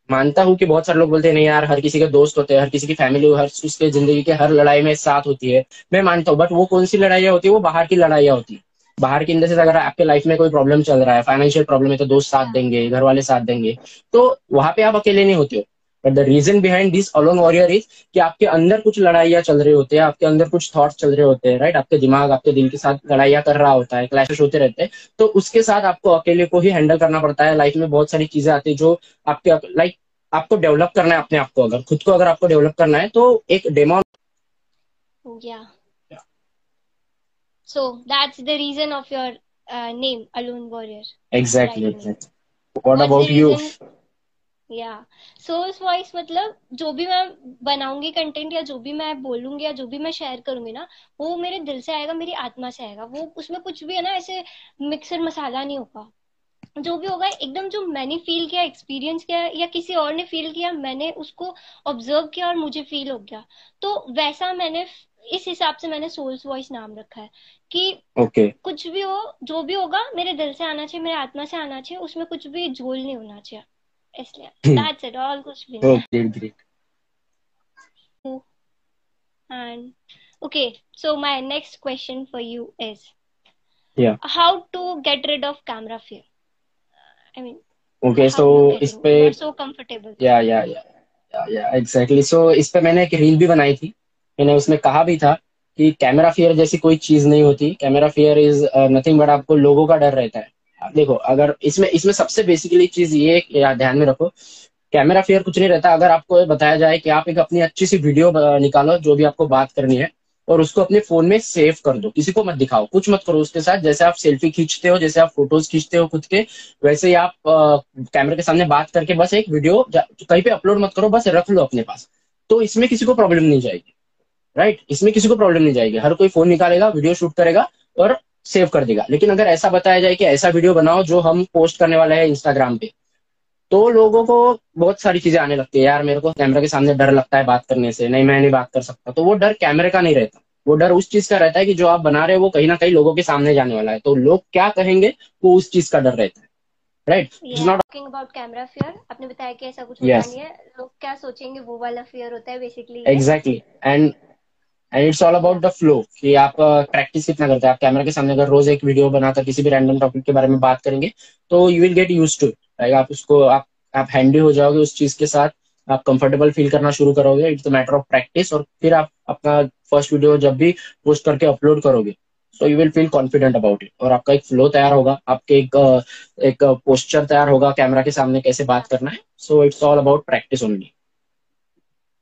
मानता हूँ कि बहुत सारे लोग बोलते हैं, नहीं यार, हर किसी के दोस्त होते हैं, हर किसी की फैमिली हर उसके ज़िंदगी के हर लड़ाई में साथ होती है। मैं मानता हूँ बट वो कौन सी लड़ाइयाँ होती है? वो बाहर की लड़ाइयाँ होती है। बाहर की इंडस्ट्री अगर आपके लाइफ में कोई प्रॉब्लम चल रहा है फाइनेंशियल प्रॉब्लम है तो दोस्त साथ देंगे घर वाले साथ देंगे तो वहाँ पे आप अकेले नहीं होते हो। But the reason behind this alone warrior is कि आपके अंदर कुछ लड़ाइयाँ चल रही होती है, आपके अंदर कुछ थॉट्स चल रहे होते हैं राइट आपके दिमाग, आपके दिल के साथ लड़ाइयाँ कर रहा होता है क्लैशेस होते रहते हैं तो उसके साथ आपको अकेले को ही हैंडल करना पड़ता है। लाइफ में बहुत सारी चीज़ें आती है जो आपके लाइक आपको डेवलप करना है अपने आप को अगर, खुद को अगर आपको डेवलप करना है तो एक demo yeah. So that's the reason of your uh, name, Alone Warrior. Exactly. exactly. What What's about you? या सोर्स वॉइस मतलब जो भी मैं बनाऊँगी कंटेंट या जो भी मैं बोलूँगी या जो भी मैं शेयर करूँगी ना वो मेरे दिल से आएगा मेरी आत्मा से आएगा वो उसमें कुछ भी है ना ऐसे मिक्सर मसाला नहीं होगा जो भी होगा एकदम जो मैंने फील किया एक्सपीरियंस किया या किसी और ने फील किया मैंने उसको ऑब्ज़र्व किया और मुझे फील हो गया तो वैसा मैंने इस हिसाब से मैंने सोल्स वॉइस नाम रखा है कि okay. कुछ भी हो जो भी होगा मेरे दिल से आना चाहिए मेरे आत्मा से आना चाहिए उसमें कुछ भी झोल नहीं होना चाहिए। इसलिए दैट्स इट ऑल कुछ भी okay so my next question for you is yeah. how to get rid of camera fear? I mean, okay, so इस पे so comfortable. या या या या एग्जैक्टली सो इस पे मैंने एक रील भी बनाई थी। मैंने उसमें कहा भी था कि कैमरा फियर जैसी कोई चीज़ नहीं होती। Camera fear is nothing but आपको लोगों का डर रहता है। देखो, अगर इसमें इसमें सबसे बेसिकली चीज़ ये ध्यान में रखो कैमरा फियर कुछ नहीं रहता। अगर आपको बताया जाए कि आप एक अपनी अच्छी सी वीडियो निकालो, जो भी आपको बात करनी है, और उसको अपने फ़ोन में सेव कर दो। किसी को मत दिखाओ, कुछ मत करो उसके साथ। जैसे आप सेल्फी खींचते हो, जैसे आप फ़ोटोज़ खींचते हो खुद के, वैसे ही आप कैमरे के सामने बात करके बस एक वीडियो कहीं पे अपलोड मत करो, बस रख लो अपने पास। तो इसमें किसी को प्रॉब्लम नहीं जाएगी। राइट इसमें किसी को प्रॉब्लम नहीं जाएगी। हर कोई फ़ोन निकालेगा वीडियो शूट करेगा और सेव कर देगा। लेकिन अगर ऐसा बताया जाए कि ऐसा वीडियो बनाओ जो हम पोस्ट करने वाले हैं इंस्टाग्राम पे तो लोगों को बहुत सारी चीज़ें आने लगती है। यार मेरे को कैमरे के सामने डर लगता है बात करने से। नहीं मैं नहीं बात कर सकता। तो वो डर कैमरे का नहीं रहता। वो डर उस चीज़ का रहता है कि जो आप बना रहे हो वो कहीं ना कहीं लोगों के सामने जाने वाला है। तो लोग क्या कहेंगे वो उस चीज़ का डर रहता है। Right talking about camera fear आपने बताया कि ऐसा कुछ yes. नहीं है। लोग क्या सोचेंगे वो वाला फियर होता है basically exactly and and it's all about the flow कि आप प्रैक्टिस कितना करते हैं। आप कैमरा के सामने अगर रोज एक वीडियो बनाकर किसी भी रैंडम टॉपिक के बारे में बात करेंगे तो you will get used to like आप उसको, आप आप हैंडी हो जाओगे उस चीज़ के साथ, आप कंफर्टेबल फील करना शुरू करोगे इट्स मैटर ऑफ़ प्रैक्टिस और फिर आप अपना फ़र्स्ट वीडियो जब भी पोस्ट करके अपलोड करोगे so you will feel confident about it और आपका एक फ्लो तैयार होगा, आपके एक एक पोस्चर तैयार होगा कैमरा के सामने कैसे बात करना है so it's all about practice only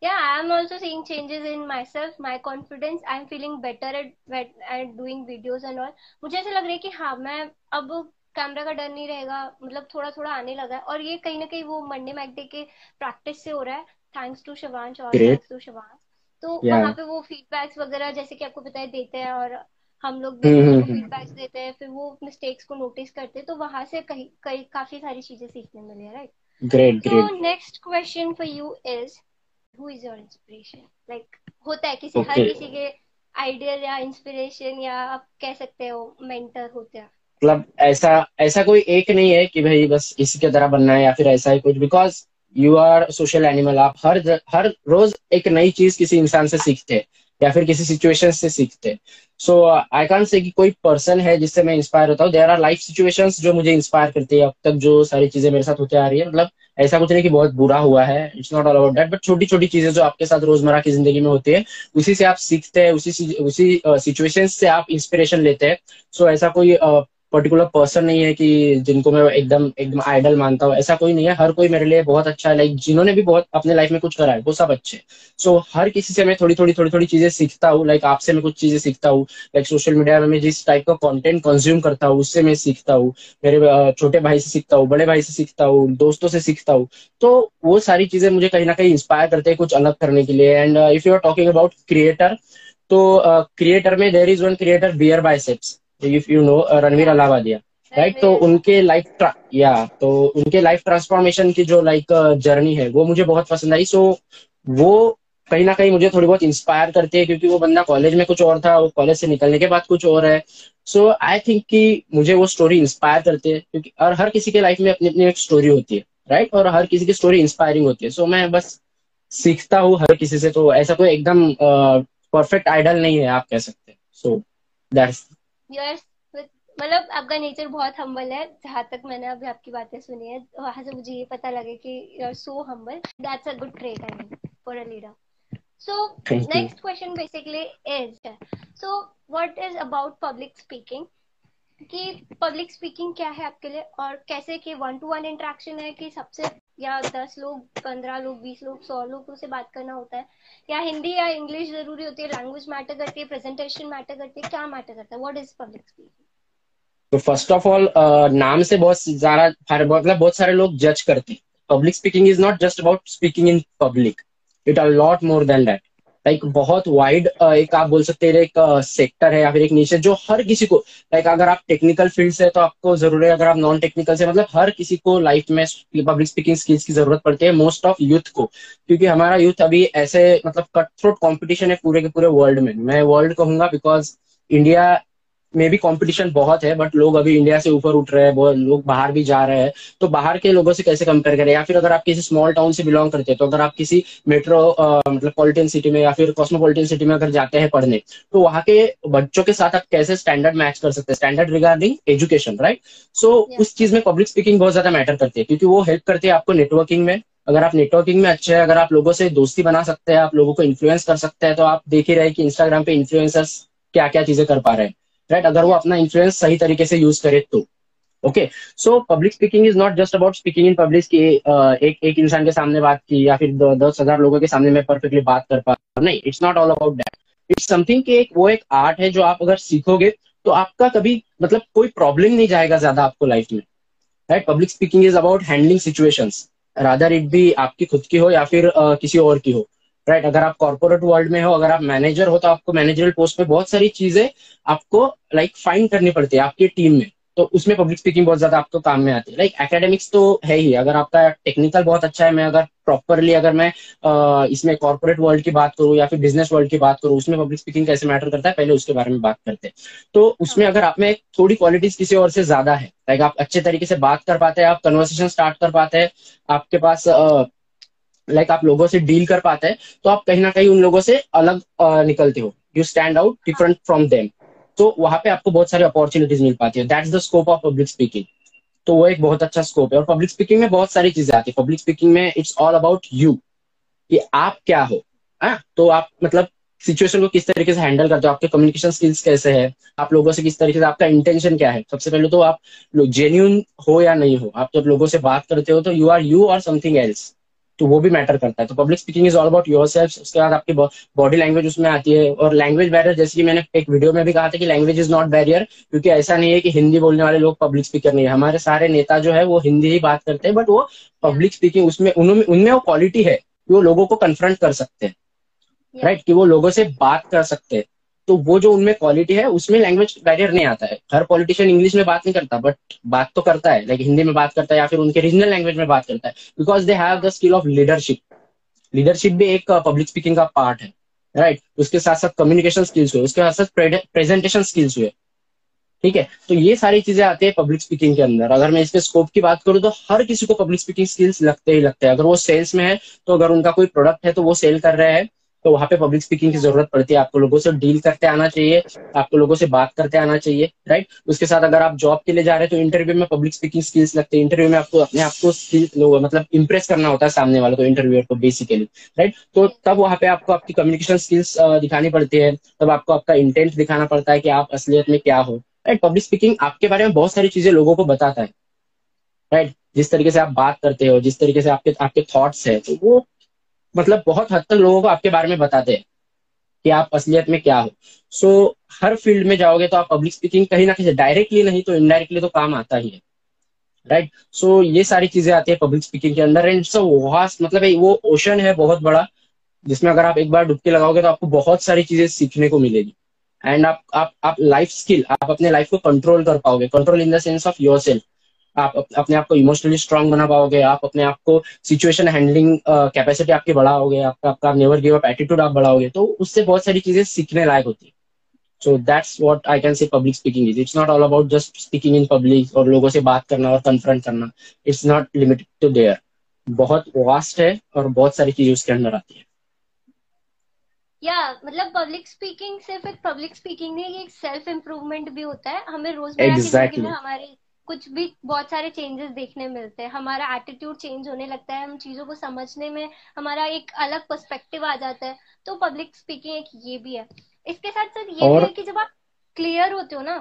yeah i am also seeing changes in myself my confidence. I'm feeling better at at doing videos and all. मुझे ऐसा लग रहा है कि हाँ मैं अब कैमरा का डर नहीं रहेगा मतलब थोड़ा थोड़ा आने लगा है। और ये कहीं ना कहीं वो मंडे मैकडे के प्रैक्टिस से हो रहा है। थैंक्स टू शिवांश और थैंक्स टू शिवांश तो yeah. वहाँ पे वो फीडबैक्स वगैरह जैसे कि आपको पता है देते हैं और हम लोग फीडबैक्स देते हैं फिर वो मिस्टेक्स को नोटिस करते हैं तो वहाँ से कहीं कहीं काफ़ी सारी चीज़ें सीखने मिली है राइट ग्रेट ग्रेट तो next question for you is who is your inspiration like होता है किसी okay. हर किसी के आइडियल या इंस्पिरेशन या आप कह सकते हो मेंटर होते हैं। मतलब ऐसा ऐसा कोई एक नहीं है कि भाई बस इसी के तरह बनना है या फिर ऐसा ही कुछ because you are social animal आप हर हर रोज एक नई चीज़ किसी इंसान से सीखते हैं या फिर किसी सिचुएशन से सीखते हैं। सो आई कान से कि कोई पर्सन है जिससे मैं इंस्पायर होता हूँ। देर आर लाइफ सिचुएशंस जो मुझे इंस्पायर करती है अब तक जो सारी चीज़ें मेरे साथ होते आ रही है। मतलब ऐसा कुछ नहीं कि बहुत बुरा हुआ है। It's not all about that but छोटी छोटी चीज़ें जो आपके साथ रोज़मर्रा की ज़िंदगी में होती है उसी से आप सीखते हैं उसी उसी सिचुएशन uh, से आप इंस्पिरेशन लेते हैं। सो so, ऐसा कोई uh, पर्टिकुलर पर्सन नहीं है कि जिनको मैं एकदम एकदम आइडल मानता हूँ ऐसा कोई नहीं है। हर कोई मेरे लिए बहुत अच्छा है। लाइक जिन्होंने भी बहुत अपने लाइफ में कुछ करा है वो सब अच्छे सो so, हर किसी से मैं थोड़ी थोड़ी थोड़ी थोड़ी चीज़ें सीखता हूँ। लाइक आपसे मैं कुछ चीज़ें सीखता हूँ। लाइक सोशल मीडिया में मैं जिस टाइप का कॉन्टेंट कंज्यूम करता हूँ उससे मैं सीखता हूँ। मेरे छोटे भाई से सीखता हूँ बड़े भाई से सीखता हूँ दोस्तों से सीखता हूँ। तो वो सारी चीज़ें मुझे कहीं ना कहीं इंस्पायर करते हैं कुछ अलग करने के लिए। And if you are talking about creator तो क्रिएटर में there is one creator Beer Biceps if you know Ranveer Allahbadia right तो उनके लाइफ या तो उनके लाइफ ट्रांसफॉर्मेशन की जो लाइक जर्नी है वो मुझे बहुत पसंद आई। सो वो कहीं ना कहीं मुझे थोड़ी बहुत इंस्पायर करती है क्योंकि वो बंदा कॉलेज में कुछ और था वो कॉलेज से निकलने के बाद कुछ और है। सो आई थिंक कि मुझे वो स्टोरी इंस्पायर करती है क्योंकि और हर किसी के लाइफ में अपनी अपनी एक स्टोरी होती है राइट और हर किसी की स्टोरी इंस्पायरिंग होती है। सो so, मैं बस सीखता हूँ हर किसी से तो ऐसा कोई एकदम परफेक्ट uh, आइडल नहीं है आप कह सकते सो दैट्स मतलब आपका नेचर बहुत हम्बल है जहाँ तक मैंने अभी आपकी बातें सुनी है वहाँ से मुझे ये पता लगे कि you are so humble that's a good trait I mean for a leader so next question basically is so what is about public speaking कि पब्लिक स्पीकिंग क्या है आपके लिए और कैसे कि वन टू वन इंटरेक्शन है कि सबसे या दस लोग, पंद्रह लोग, बीस लोग, सौ लोगों से बात करना होता है। या हिंदी या इंग्लिश ज़रूरी होती है लैंग्वेज मैटर करती है प्रेजेंटेशन मैटर करती है, क्या मैटर करता है? व्हाट इज़ पब्लिक स्पीकिंग तो फ़र्स्ट ऑफ़ ऑल नाम से बहुत ज़्यादा मतलब बहुत सारे लोग जज करते public speaking is not just about speaking in public it are lot more than that like बहुत वाइड एक आप बोल सकते हैं एक सेक्टर है या फिर एक नीचे जो हर किसी को लाइक अगर आप टेक्निकल फ़ील्ड से तो आपको ज़रूर है, अगर आप नॉन टेक्निकल से मतलब हर किसी को लाइफ में पब्लिक स्पीकिंग स्किल्स की ज़रूरत पड़ती है मोस्ट ऑफ़ यूथ को। क्योंकि हमारा यूथ अभी ऐसे मतलब कट थ्रोट कॉम्पिटिशन है पूरे के पूरे वर्ल्ड में। मैं वर्ल्ड कहूँगा बिकॉज़ इंडिया में भी कंपटीशन बहुत है बट लोग अभी इंडिया से ऊपर उठ रहे हैं लोग बाहर भी जा रहे हैं। तो बाहर के लोगों से कैसे कंपेयर करें? या फिर अगर आप किसी स्मॉल टाउन से बिलोंग करते हैं तो अगर आप किसी मेट्रो मतलब पॉलिटियन सिटी में या फिर कॉस्मोपॉलिटन सिटी में अगर जाते हैं पढ़ने तो वहाँ के बच्चों के साथ आप कैसे स्टैंडर्ड मैच कर सकते हैं? Standard regarding education right so उस चीज़ में पब्लिक स्पीकिंग बहुत ज़्यादा मैटर करती है क्योंकि वो हेल्प करते है आपको नेटवर्किंग में। अगर आप नेटवर्किंग में अच्छे हैं अगर आप लोगों से दोस्ती बना सकते हैं आप लोगों को इन्फ्लुएंस कर सकते हैं तो आप देख ही रहे कि इंस्टाग्राम पे इन्फ्लुएंसर्स क्या क्या चीज़ें कर पा रहे हैं। राइट अगर वो अपना इन्फ्लुएंस सही तरीके से यूज़ करे तो। Okay so public speaking is not just about speaking in public की एक एक इंसान के सामने बात की या फिर दस हज़ार लोगों के सामने मैं परफेक्टली बात कर पा नहीं it's not all about that it's something की एक वो एक आर्ट है जो आप अगर सीखोगे तो आपका कभी मतलब कोई प्रॉब्लम नहीं जाएगा ज़्यादा आपको लाइफ में। Right public speaking is about handling situations rather it भी आपकी खुद की हो या फिर uh, किसी और की हो। राइट अगर आप कॉर्पोरेट वर्ल्ड में हो अगर आप मैनेजर हो तो आपको मैनेजरल पोस्ट पे बहुत सारी चीज़ें आपको लाइक like, फाइंड करनी पड़ती है आपकी टीम में। तो उसमें पब्लिक स्पीकिंग बहुत ज़्यादा आपको काम में आती है। लाइक like, एकेडमिक्स तो है ही। अगर आपका टेक्निकल बहुत अच्छा है मैं अगर प्रॉपरली अगर मैं आ, इसमें कॉर्पोरेट वर्ल्ड की बात करूँ या फिर बिज़नेस वर्ल्ड की बात करूँ उसमें पब्लिक स्पीकिंग कैसे मैटर करता है पहले उसके बारे में बात करते हैं। तो उसमें अगर आप में थोड़ी क्वालिटीज किसी और से ज़्यादा है लाइक आप अच्छे तरीके से बात कर पाते हैं आप कन्वर्सेशन स्टार्ट कर पाते हैं आपके पास लाइक आप लोगों से डील कर पाते हैं तो आप कहीं ना कहीं उन लोगों से अलग निकलते हो। You stand out different from them तो वहाँ पे आपको बहुत सारी अपॉर्चुनिटीज़ मिल पाती है। That's the scope of public speaking तो वो एक बहुत अच्छा स्कोप है। और पब्लिक स्पीकिंग में बहुत सारी चीज़ें आती है। पब्लिक स्पीकिंग में इट्स ऑल अबाउट यू कि आप क्या हो आ? हाँ? तो आप मतलब सिचुएशन को किस तरीके से हैंडल करते हो? आपके कम्युनिकेशन स्किल्स कैसे है? आप लोगों से किस तरीके से, आपका इंटेंशन क्या है? सबसे पहले तो आप जेन्यून हो या नहीं हो? आप जब लोगों से बात करते हो तो यू आर यू और समथिंग एल्स तो वो भी मैटर करता है। तो public speaking is all about yourself उसके बाद आपकी बॉडी लैंग्वेज उसमें आती है और लैंग्वेज बैरियर जैसे कि मैंने एक वीडियो में भी कहा था कि लैंग्वेज इज़ नॉट बैरियर क्योंकि ऐसा नहीं है कि हिंदी बोलने वाले लोग पब्लिक स्पीकर नहीं है। हमारे सारे नेता जो है वो हिंदी ही बात करते हैं बट वो पब्लिक स्पीकिंग उसमें उनमें उनमें वो क्वालिटी है कि वो लोगों को कन्फ्रंट कर सकते हैं। Right right? कि वो लोगों से बात कर सकते हैं। तो वो जो उनमें क्वालिटी है उसमें लैंग्वेज बैरियर नहीं आता है। हर पॉलिटिशियन इंग्लिश में बात नहीं करता बट बात तो करता है। लाइक हिंदी में बात करता है या फिर उनके रीजनल लैंग्वेज में बात करता है। Because they have the skill of leadership leadership भी एक पब्लिक uh, स्पीकिंग का पार्ट है। Right right? उसके साथ साथ कम्युनिकेशन स्किल्स हुए। उसके साथ साथ प्रेजेंटेशन स्किल्स हुए। ठीक है? तो ये सारी चीज़ें आती है पब्लिक स्पीकिंग के अंदर। अगर मैं इसके स्कोप की बात करूँ तो हर किसी को पब्लिक स्पीकिंग स्किल्स लगते ही लगते हैं। अगर वो सेल्स में है तो अगर उनका कोई प्रोडक्ट है तो वो सेल कर रहे हैं। तो वहाँ पे पब्लिक स्पीकिंग की ज़रूरत पड़ती है। आपको लोगों से डील करते आना चाहिए, आपको लोगों से बात करते आना चाहिए राइट उसके साथ अगर आप जॉब के लिए जा रहे हैं तो इंटरव्यू में पब्लिक स्पीकिंग स्किल्स लगते हैं। इंटरव्यू में आपको अपने आपको स्किल मतलब इंप्रेस करना होता है सामने वाले को इंटरव्यू को बेसिकली राइट तो तब वहाँ पे आपको आपकी कम्युनिकेशन स्किल्स दिखानी पड़ती है। तब आपको आपका इंटेंट दिखाना पड़ता है कि आप असलियत में क्या हो। राइट पब्लिक स्पीकिंग आपके बारे में बहुत सारी चीज़ें लोगों को बताता है। राइट जिस तरीके से आप बात करते हो, जिस तरीके से आपके आपके थॉट्स है तो वो मतलब बहुत हद तक लोगों को आपके बारे में बताते हैं कि आप असलियत में क्या हो। सो so, हर फ़ील्ड में जाओगे तो आप पब्लिक स्पीकिंग कहीं ना कहीं डायरेक्टली नहीं तो इनडायरेक्टली तो काम आता ही है। राइट? सो so, ये सारी चीज़ें आती है पब्लिक स्पीकिंग के अंदर एंड सो वास्ट मतलब वो ओशन है बहुत बड़ा जिसमें अगर आप एक बार डुबकी लगाओगे तो आपको बहुत सारी चीज़ें सीखने को मिलेगी। एंड आप आप आप लाइफ स्किल आप अपने लाइफ को कंट्रोल कर पाओगे। Control in the sense of yourself आप अपने आप को इमोशनली स्ट्रांग बना पाओगे आप अपने आप को सिचुएशन हैंडलिंग कैपेसिटी आपकी बढ़ाओगे आपका आपका नेवर गिव अप एटीट्यूड आप बढ़ाओगे तो उससे बहुत सारी चीज़ें सीखने लायक होती है। So that's what I can say public speaking is it's not all about just speaking in public और लोगों से बात करना और कन्फ्रंट करना. It's not limited to there बहुत वास्ट है और बहुत सारी चीज़ें उसके अंदर आती है। या yeah, मतलब पब्लिक स्पीकिंग सिर्फ़ एक पब्लिक स्पीकिंग नहीं एक सेल्फ इम्प्रूवमेंट भी होता है। हमें रोज़मर्रा exactly. हमारे कुछ भी बहुत सारे चेंजेस देखने मिलते हैं। हमारा एटीट्यूड चेंज होने लगता है हम चीज़ों को समझने में हमारा एक अलग पर्सपेक्टिव आ जाता है। तो पब्लिक स्पीकिंग एक ये भी है। इसके साथ साथ ये और... भी है कि जब आप क्लियर होते हो ना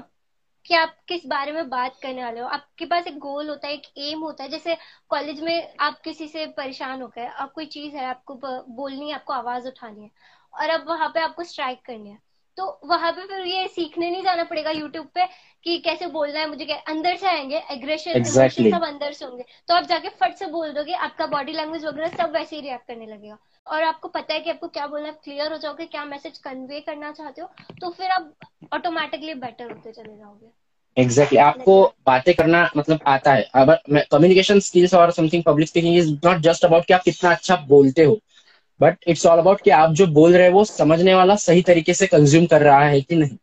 कि आप किस बारे में बात करने वाले हो आपके पास एक गोल होता है एक एम होता है। जैसे कॉलेज में आप किसी से परेशान हो गए आप कोई चीज़ है आपको बोलनी है आपको आवाज़ उठानी है और अब वहाँ पे आपको स्ट्राइक करनी है। तो वहाँ पे फिर ये सीखने नहीं जाना पड़ेगा यूट्यूब पे कि कैसे बोलना है मुझे क्या अंदर से आएँगे एग्रेशन exactly. सब अंदर से होंगे। तो आप जाके फट से बोल दोगे आपका बॉडी लैंग्वेज वगैरह सब वैसे ही रिएक्ट करने लगेगा। और आपको पता है कि आपको क्या बोलना है क्लियर हो जाओगे क्या मैसेज कन्वे करना चाहते हो तो फिर आप ऑटोमेटिकली बेटर होते चले जाओगे। Exactly exactly. आपको बातें करना मतलब आता है। कम्युनिकेशन स्किल्स और something public speaking is not just about कि आप कितना अच्छा बोलते हो। बट इट्स ऑल अबाउट कि आप जो बोल रहे हैं वो समझने वाला सही तरीके से कंज्यूम कर रहा है कि नहीं?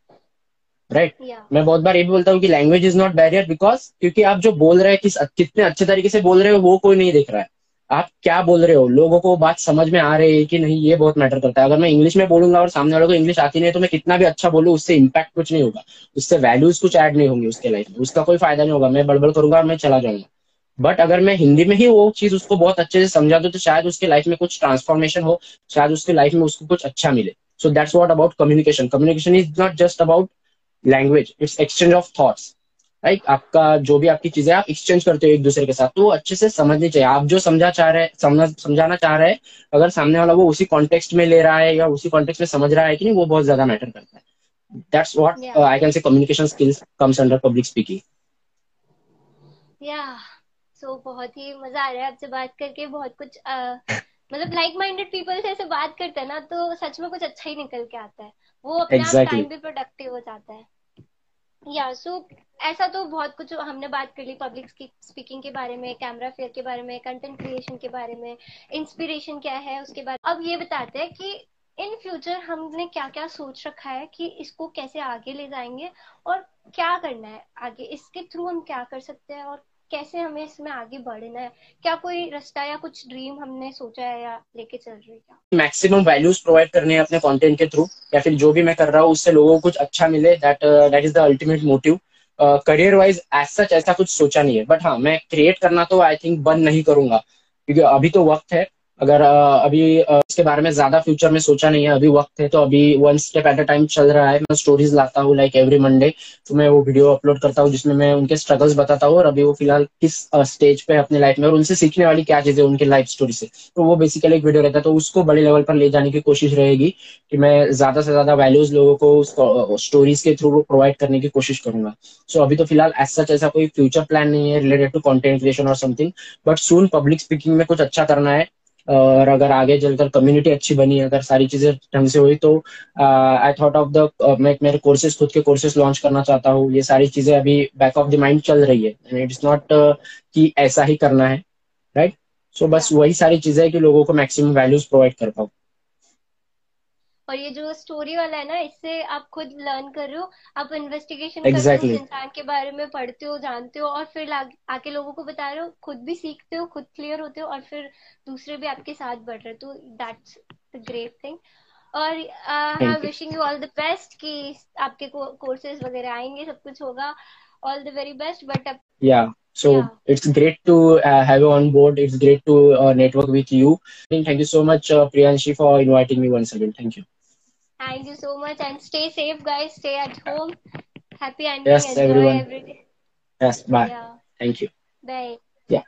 Right right? yeah. मैं बहुत बार ये भी बोलता हूँ कि language is not barrier because क्योंकि आप जो बोल रहे हैं किस कितने अच्छे तरीके से बोल रहे हो वो कोई नहीं देख रहा है। आप क्या बोल रहे हो? लोगों को बात समझ में आ रही है कि नहीं ये बहुत मैटर करता है। अगर मैं इंग्लिश में बोलूँगा और सामने वालों को इंग्लिश आती नहीं तो मैं कितना भी अच्छा बोलूँ उससे इम्पैक्ट कुछ नहीं होगा। उससे वैल्यूज़ कुछ ऐड नहीं होंगी उसके लाइफ में। उसका कोई फ़ायदा नहीं होगा। मैं बड़बड़ करूँगा और मैं चला जाऊँगा। बट अगर मैं हिंदी में ही वो चीज़ उसको बहुत अच्छे से समझा दूँ तो शायद उसके लाइफ में कुछ ट्रांसफॉर्मेशन हो शायद उसके लाइफ में उसको कुछ अच्छा मिले। So that's what about communication communication is not just about language it's exchange of thoughts right आपका जो भी आपकी चीज़ें आप एक्सचेंज करते हो एक दूसरे के साथ तो अच्छे से समझनी चाहिए। आप जो समझा चाह रहे समझ समझाना चाह रहे हैं अगर सामने वाला वो उसी कॉन्टेक्स्ट में ले रहा है या उसी कॉन्टेक्स्ट में समझ रहा है कि नहीं वो बहुत ज़्यादा मैटर करता है। That's what I can say communication skills comes under public speaking या सो बहुत ही मज़ा आ रहा है आपसे बात करके। बहुत कुछ uh, मतलब लाइक माइंडेड पीपल से ऐसे बात करते हैं ना तो सच में कुछ अच्छा ही निकल के आता है। वो अपने exactly. टाइम भी प्रोडक्टिव हो जाता है। या सो ऐसा तो बहुत कुछ हमने बात कर ली पब्लिक स्पीकिंग के बारे में कैमरा फेयर के बारे में कंटेंट क्रिएशन के बारे में इंस्पिरेशन क्या है उसके बाद। अब ये बताते हैं कि इन फ्यूचर हमने क्या क्या सोच रखा है कि इसको कैसे आगे ले जाएँगे और क्या करना है आगे इसके थ्रू हम क्या कर सकते हैं और कैसे हमें इसमें आगे बढ़ना है? क्या कोई रास्ता या कुछ ड्रीम हमने सोचा है या लेके चल रही है मैक्सिमम वैल्यूज़ प्रोवाइड करने हैं अपने कंटेंट के थ्रू या फिर जो भी मैं कर रहा हूँ, उससे लोगों को कुछ अच्छा मिले that that is the ultimate motive career wise as such ऐसा कुछ सोचा नहीं है. बट हाँ मैं क्रिएट करना तो आई थिंक बंद नहीं करूँगा. क्योंकि अभी तो वक्त है. अगर अभी इसके बारे में ज़्यादा फ्यूचर में सोचा नहीं है, अभी वक्त है तो अभी one step at a time चल रहा है। मैं स्टोरीज लाता हूँ लाइक एवरी मंडे तो मैं वो वीडियो अपलोड करता हूँ, जिसमें मैं उनके स्ट्रगल्स बताता हूँ, और अभी वो फ़िलहाल किस स्टेज पे अपने लाइफ में, और उनसे सीखने वाली क्या चीज़ें उनके लाइफ स्टोरी से। तो वो बेसिकली एक वीडियो रहता है तो उसको बड़े लेवल पर ले जाने की कोशिश रहेगी कि मैं ज़्यादा से ज़्यादा वैल्यूज़ लोगों को स्टोरीज के थ्रू प्रोवाइड करने की कोशिश करूँगा। सो अभी तो फ़िलहाल एज सच ऐसा कोई फ्यूचर प्लान नहीं है रिलेटेड टू कॉन्टेंट क्रिएशन और something but soon public speaking में कुछ अच्छा करना है। और अगर आगे चलकर कम्युनिटी अच्छी बनी अगर सारी चीज़ें ढंग से हुई तो आई थॉट ऑफ़ द मैं मेरे कोर्सेज खुद के कोर्सेज लॉन्च करना चाहता हूँ। ये सारी चीज़ें अभी बैक ऑफ़ द माइंड चल रही है। एंड इट इज़ नॉट कि ऐसा ही करना है राइट right? सो so, बस वही सारी चीज़ें है कि लोगों को मैक्सिमम वैल्यूज़ प्रोवाइड कर पाऊँ। और ये जो स्टोरी वाला है ना इससे आप खुद लर्न कर रहे हो आप इन्वेस्टिगेशन exactly. करते हो इंसान के बारे में पढ़ते हो जानते हो और फिर आके लोगों को बता रहे हो खुद भी सीखते हो खुद क्लियर होते हो और फिर दूसरे भी आपके साथ बढ़ रहे हो तो दैट्स द ग्रेट थिंग और I wishing you all the best कि आपके कोर्सेज वगैरह आएँगे सब कुछ होगा all the very best but या So yeah. it's great to uh, have you on board. It's great to uh, network with you. Thank you so much, uh, Priyanshi, for inviting me once again. Thank you. Thank you so much and stay safe, guys. Stay at home. Happy ending. Yes, Enjoy everyone. Every day. Yes, bye. Yeah. Thank you. Bye. Yeah.